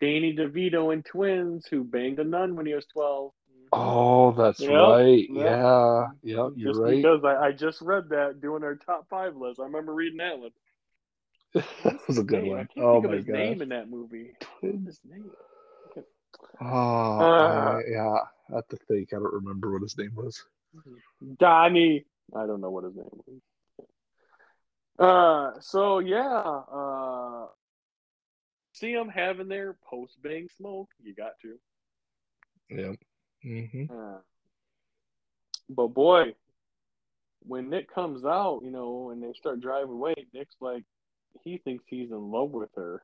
Danny DeVito in Twins who banged a nun when he was twelve. Oh, that's Yep, right. yep. Yeah. Yep, you're Just right. because I, I just read that doing our top five list. I remember reading that one. that was a good Name, one. can't Oh think of my his gosh. name in that movie. His name? Oh, Uh. Yeah. I have to think. I don't remember what his name was. Donnie. I don't know what his name was. Uh, so yeah, uh, see him having their post bang smoke. You got to. Yeah. Hmm Uh, but boy, when Nick comes out, you know, and they start driving away, Nick's like, he thinks he's in love with her.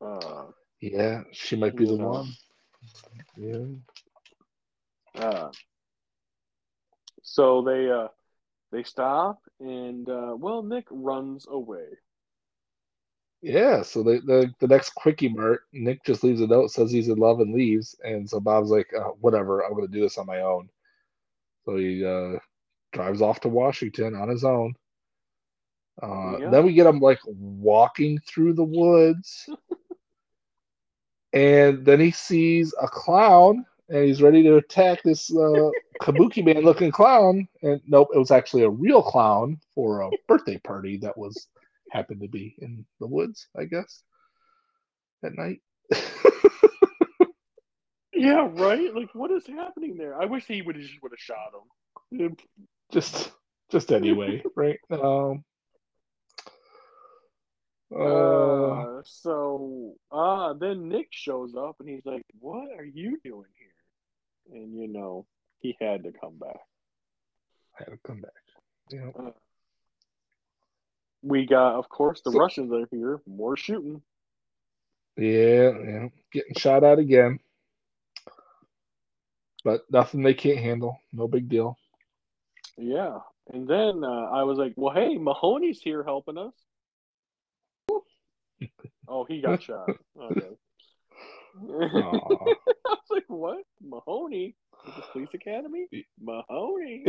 Uh, Yeah, she might be the know. one. Yeah. uh, so they uh, they stop, and uh, well, Nick runs away. Yeah, so the, the the next quickie mart, Nick just leaves a note, says he's in love and leaves, and so Bob's like, uh, whatever, I'm gonna do this on my own. So he uh, drives off to Washington on his own. Uh, Yeah. Then we get him like walking through the woods, and then he sees a clown, and he's ready to attack this uh, Kabuki man looking clown. And nope, it was actually a real clown for a birthday party that was happened to be in the woods, I guess, at night. Yeah, right. Like, what is happening there? I wish he would have just would have shot him. Just, just anyway, right? Um. Uh, Uh, so uh then Nick shows up and he's like, What are you doing here? And you know, he had to come back. I had to come back. Yeah. We got of course the So- Russians are here, more shooting. Yeah, yeah, getting shot at again. But nothing they can't handle. No big deal. Yeah. And then uh, I was like, Well hey, Mahoney's here helping us. oh, he got shot. Okay. I was like, What? Mahoney? The police academy? Mahoney.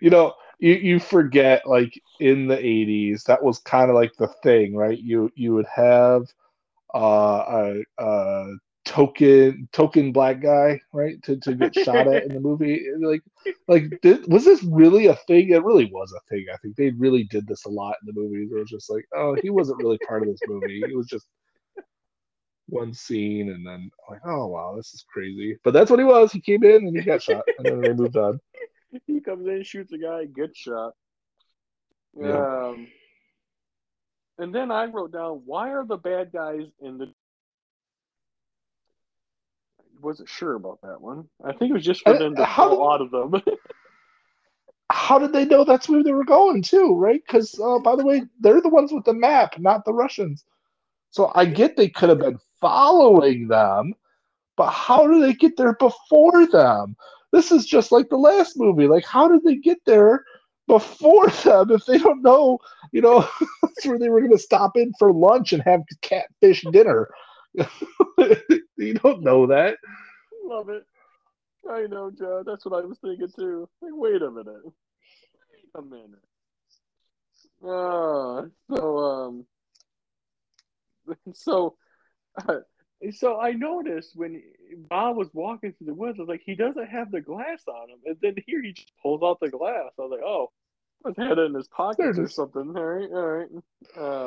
you know, you, you forget like in the 80s, that was kind of like the thing, right? You you would have uh, a, a token token black guy, right, to, to get shot at in the movie. Like like did, was this really a thing? It really was a thing. I think they really did this a lot in the movies. It was just like, oh, he wasn't really part of this movie. It was just one scene, and then like, oh wow, this is crazy. But that's what he was. He came in and he got shot, and then they moved on. he comes in, shoots a guy, gets shot. Yeah. Um, and then I wrote down, why are the bad guys in the? Wasn't sure about that one. I think it was just for Uh, them to how pull out of them. How did they know that's where they were going too? Right? Because uh, by the way, they're the ones with the map, not the Russians. So I get they could have been following them, but how do they get there before them? This is just like the last movie. Like, how did they get there before them if they don't know? You know, where they were going to stop in for lunch and have catfish dinner. you don't know that. Love it. I know, John. That's what I was thinking too. Like, wait a minute. Wait a minute. Uh, so um, so, uh, so I noticed when Bob was walking through the woods, I was like, he doesn't have the glass on him, and then here he just pulls out the glass. I was like, oh, was had it in his There pockets or something. All right, all right.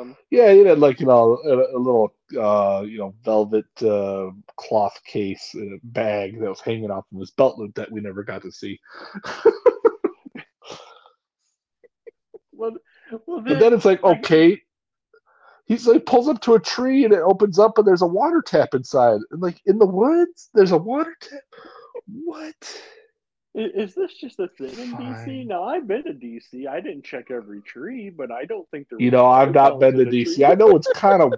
Um, Yeah, he had like you know a, a little uh you know velvet uh cloth case bag that was hanging off of his belt loop that we never got to see. well, well But then it's like okay, he's like pulls up to a tree and it opens up and there's a water tap inside. And like in the woods, there's a water tap. What? Is, is this just a thing in. DC? Now I've been to DC. I didn't check every tree, but I don't think there. You know, I've not been to fountain in a DC. tree. I know it's kind of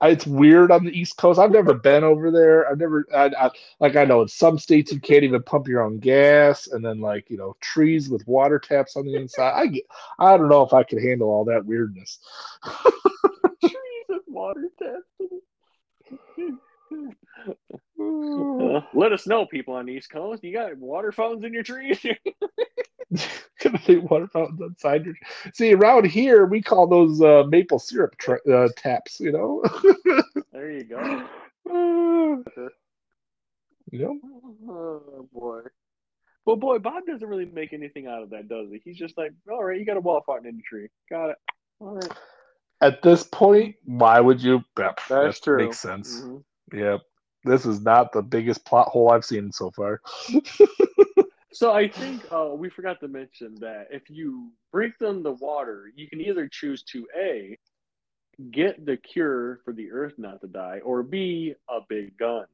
it's weird on the East Coast. I've never been over there. I've never I, I, like I know in some states you can't even pump your own gas, and then like you know trees with water taps on the inside. I get, I don't know if I could handle all that weirdness. trees with water taps. Let us know, people on the East Coast. You got water fountains in your trees? Water fountains inside your. See, around here we call those uh, maple syrup tra- uh, taps. You know. there you go. Uh, you know. Oh boy. Well, boy, Bob doesn't really make anything out of that, does he? He's just like, all right, you got a wall fountain in the tree. Got it. All right. At this point, why would you? Yep, That's that true. Makes sense. Mhm. Yep. This is not the biggest plot hole I've seen so far. So I think uh, we forgot to mention that if you break them the water, you can either choose to A, get the cure for the earth not to die, or B, a big gun.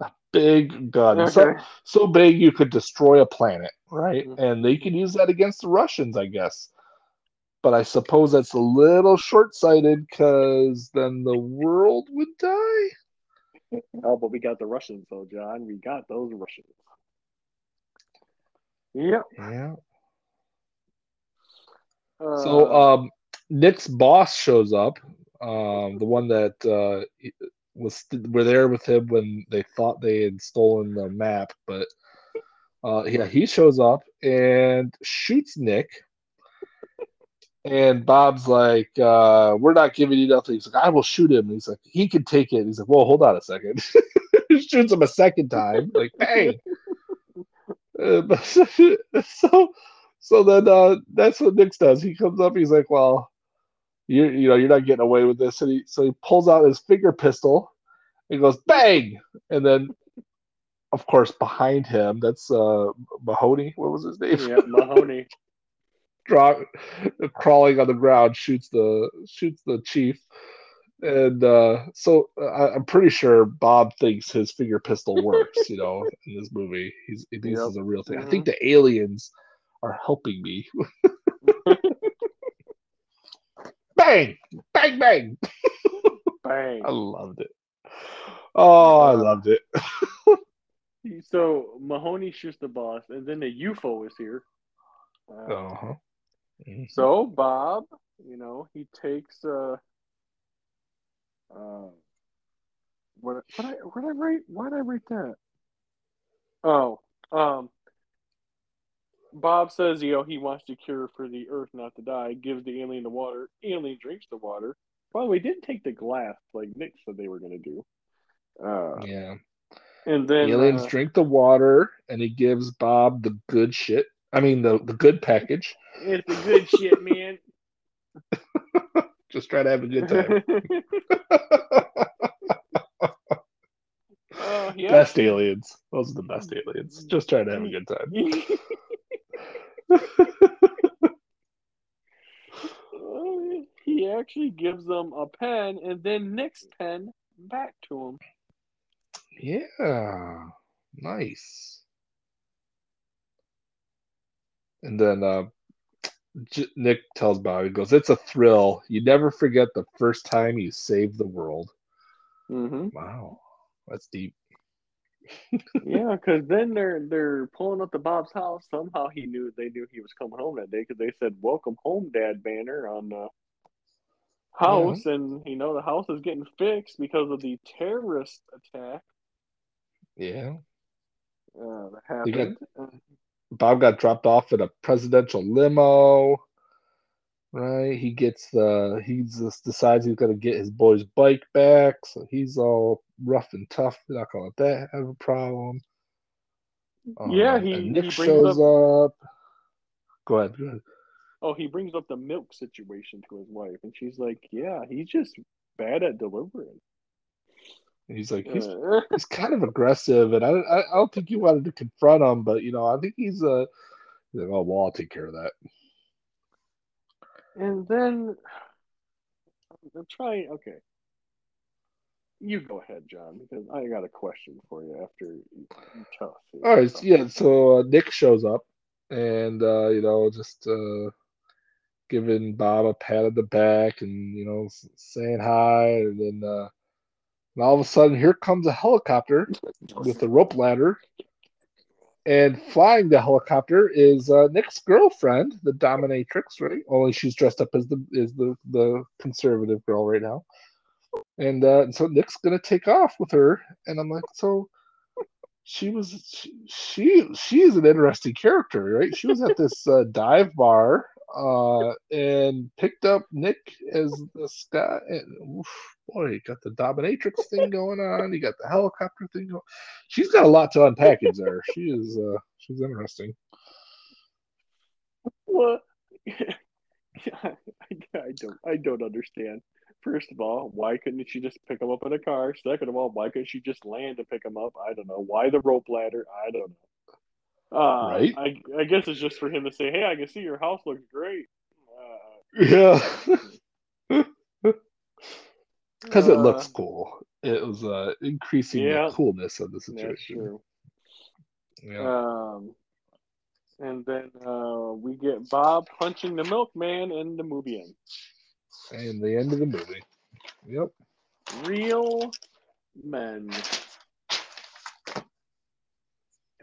A big gun. So, so big you could destroy a planet, right? Mhm. And they could use that against the Russians, I guess. But I suppose that's a little short sighted because then the world would die. Oh, but we got the Russians, though, John. We got those Russians. Yep. Yeah. Uh, So um, Nick's boss shows up, um, the one that uh, was were there with him when they thought they had stolen the map, but uh, yeah, he shows up and shoots Nick. And Bob's like, uh, "We're not giving you nothing." He's like, "I will shoot him." And he's like, "He can take it." he's like, "Well, hold on a second. he Shoots him a second time, like, bang. Uh, so, so then uh, that's what Nix does. He comes up. He's like, "Well, you you know you're not getting away with this." And he so he pulls out his finger pistol, He goes bang, and then of course behind him that's uh Mahoney. What was his name? Yeah, Mahoney. Draw, crawling on the ground, shoots the shoots the chief, and uh, so I, I'm pretty sure Bob thinks his finger pistol works. You know, in this movie, he's he thinks Yep. it's a real thing. I Mhm. think the aliens are helping me. bang, bang, bang. Bang. I loved it. Oh, I loved it. So Mahoney shoots the boss, and then the UFO is here. Uh, Uh-huh. So Bob, you know, he takes uh, uh, what what I what I write? Why did I write that? Oh, um, Bob says you know he wants to cure for the Earth not to die. Gives the alien the water. Alien drinks the water. By the way, didn't take the glass like Nick said they were going to do. Uh, Yeah. and then the Aliens uh, drink the water, and he gives Bob the good shit. I mean, the the good package. it's the good shit, man. Just try to have a good time. Oh, yeah. Best aliens. Those are the best aliens. Just trying to have a good time. he actually gives them a pen and then Nick's pen back to him. Yeah. Nice. And then uh, J- Nick tells Bob, he goes, It's a thrill. You never forget the first time you saved the world. Mm-hmm. Wow. That's deep. Yeah, because then they're they're pulling up to Bob's house. Somehow he knew they knew he was coming home that day because they said "Welcome home, Dad" banner on the house, and you know the house is getting fixed because of the terrorist attack Yeah. uh, that You got- happened. Uh, Bob got dropped off in a presidential limo. Right? He gets the he just decides he's gonna get his boy's bike back, so he's all rough and tough. Not gonna let that have a problem. Yeah, Um, he- Nick he shows up. Go ahead, go ahead. Oh, he brings up the milk situation to his wife, and she's like, "Yeah, he's just bad at delivering." And he's like, he's Uh, he's kind of aggressive, and I, I I don't think you wanted to confront him, but you know, I think he's uh, he's like, oh well, I'll take care of that. and then I'm trying. Okay, you go ahead, John, because I got a question for you after you, tell us. All right, yeah. So uh, Nick shows up, and uh, you know, just uh, giving Bob a pat on the back, and you know, saying hi, and then uh, and all of a sudden, here comes a helicopter with a rope ladder, and flying the helicopter is uh, Nick's girlfriend, the dominatrix, right? Only she's dressed up as the is the the conservative girl right now, and uh, so Nick's gonna take off with her, and I'm like, so she was she she, she is an interesting character, right? She was at this uh, dive bar uh, and picked up Nick as this guy. And oof, boy, you got the dominatrix thing going on. You got the helicopter thing going. She's got a lot to unpackage there. She is uh, she's interesting. What? I, I don't. I don't understand. First of all, why couldn't she just pick him up in a car? Second of all, why couldn't she just land to pick him up? I don't know. Why the rope ladder? I don't know. Uh, Right? I I guess it's just for him to say, "Hey, I can see your house looks great." Uh, Yeah. Because it looks uh, cool. It was uh, increasing Yeah. the coolness of the situation. Yeah. Um, and then uh, we get Bob punching the milkman, and the movie ends. and the end of the movie. Yep. Real men.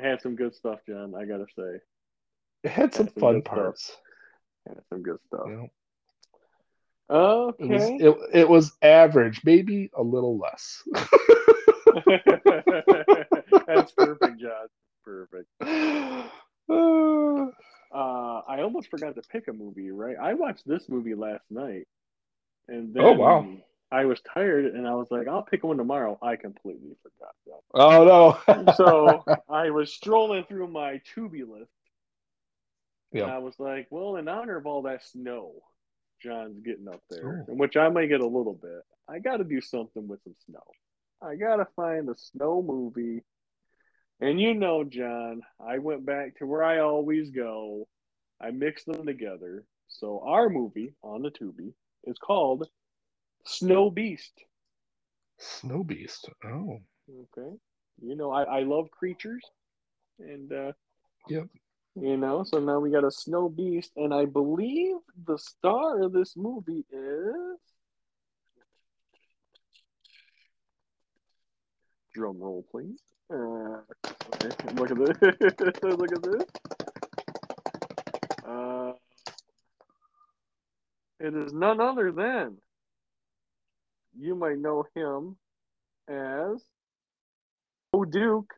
Had some good stuff, John. I gotta say, It had some That's some fun good stuff. parts. had some good stuff. Okay. it was it, it was average, maybe a little less. That's perfect, John. Perfect. Uh, I almost forgot to pick a movie. Right, I watched this movie last night, and then Oh, wow. I was tired, and I was like, "I'll pick one tomorrow." I completely forgot. John. oh no. so I was strolling through my Tubi list, Yeah. and I was like, "Well, in honor of all that snow, John's getting up there, Oh. which I may get a little bit. I got to do something with some snow." I gotta find a snow movie. And you know, John, I went back to where I always go. I mixed them together. So our movie on the Tubi is called Snow Beast. Snow Beast. Oh. Okay. You know, I, I love creatures. And uh Yep. you know, so now we got a snow beast, and I believe the star of this movie is drum roll, please. Uh, okay, look at this. look at this. Uh, it is none other than you might know him as Bo Duke,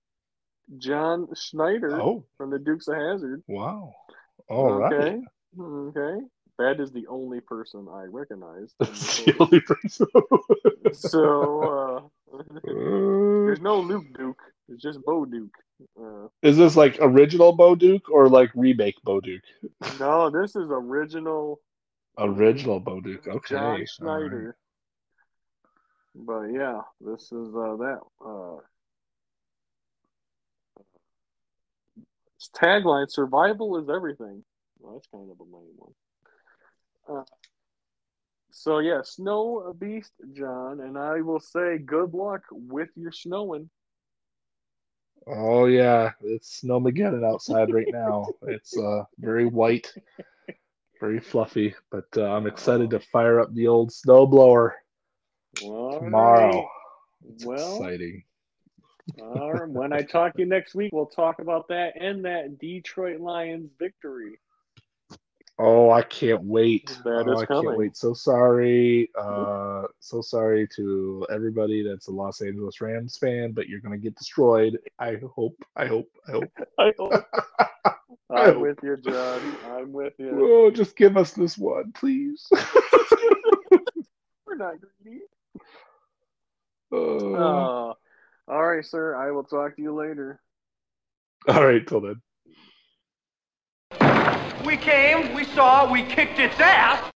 John Schneider Oh, from the Dukes of Hazzard. wow. All right. okay. Okay. That is the only person I recognize. That's the only person. so uh, there's no Luke Duke. It's just Bo Duke. Uh, is this like original Bo Duke or like remake Bo Duke? no, this is original Original Bo Duke. Okay. John. Schneider. But yeah, this is uh, that. Uh, tagline: "Survival is everything." Well, that's kind of a lame one. Uh, so yeah, snow beast, John, and I will say good luck with your snowing. Oh yeah, it's Snowmageddon outside right now. it's uh very white, very fluffy, but uh, I'm excited to fire up the old snowblower All tomorrow. right. Well, exciting. all right. when I talk to you next week, we'll talk about that and that Detroit Lions victory. Oh, I can't wait. That oh, is I coming. can't wait. So sorry. Uh so sorry to everybody that's a Los Angeles Rams fan, but you're gonna get destroyed. I hope. I hope. I hope. I hope. I'm hope. with you, John. I'm with you. Oh, just give us this one, please. We're not greedy. Uh, Uh, all right, sir. I will talk to you later. all right, till then. We came, we saw, we kicked its ass.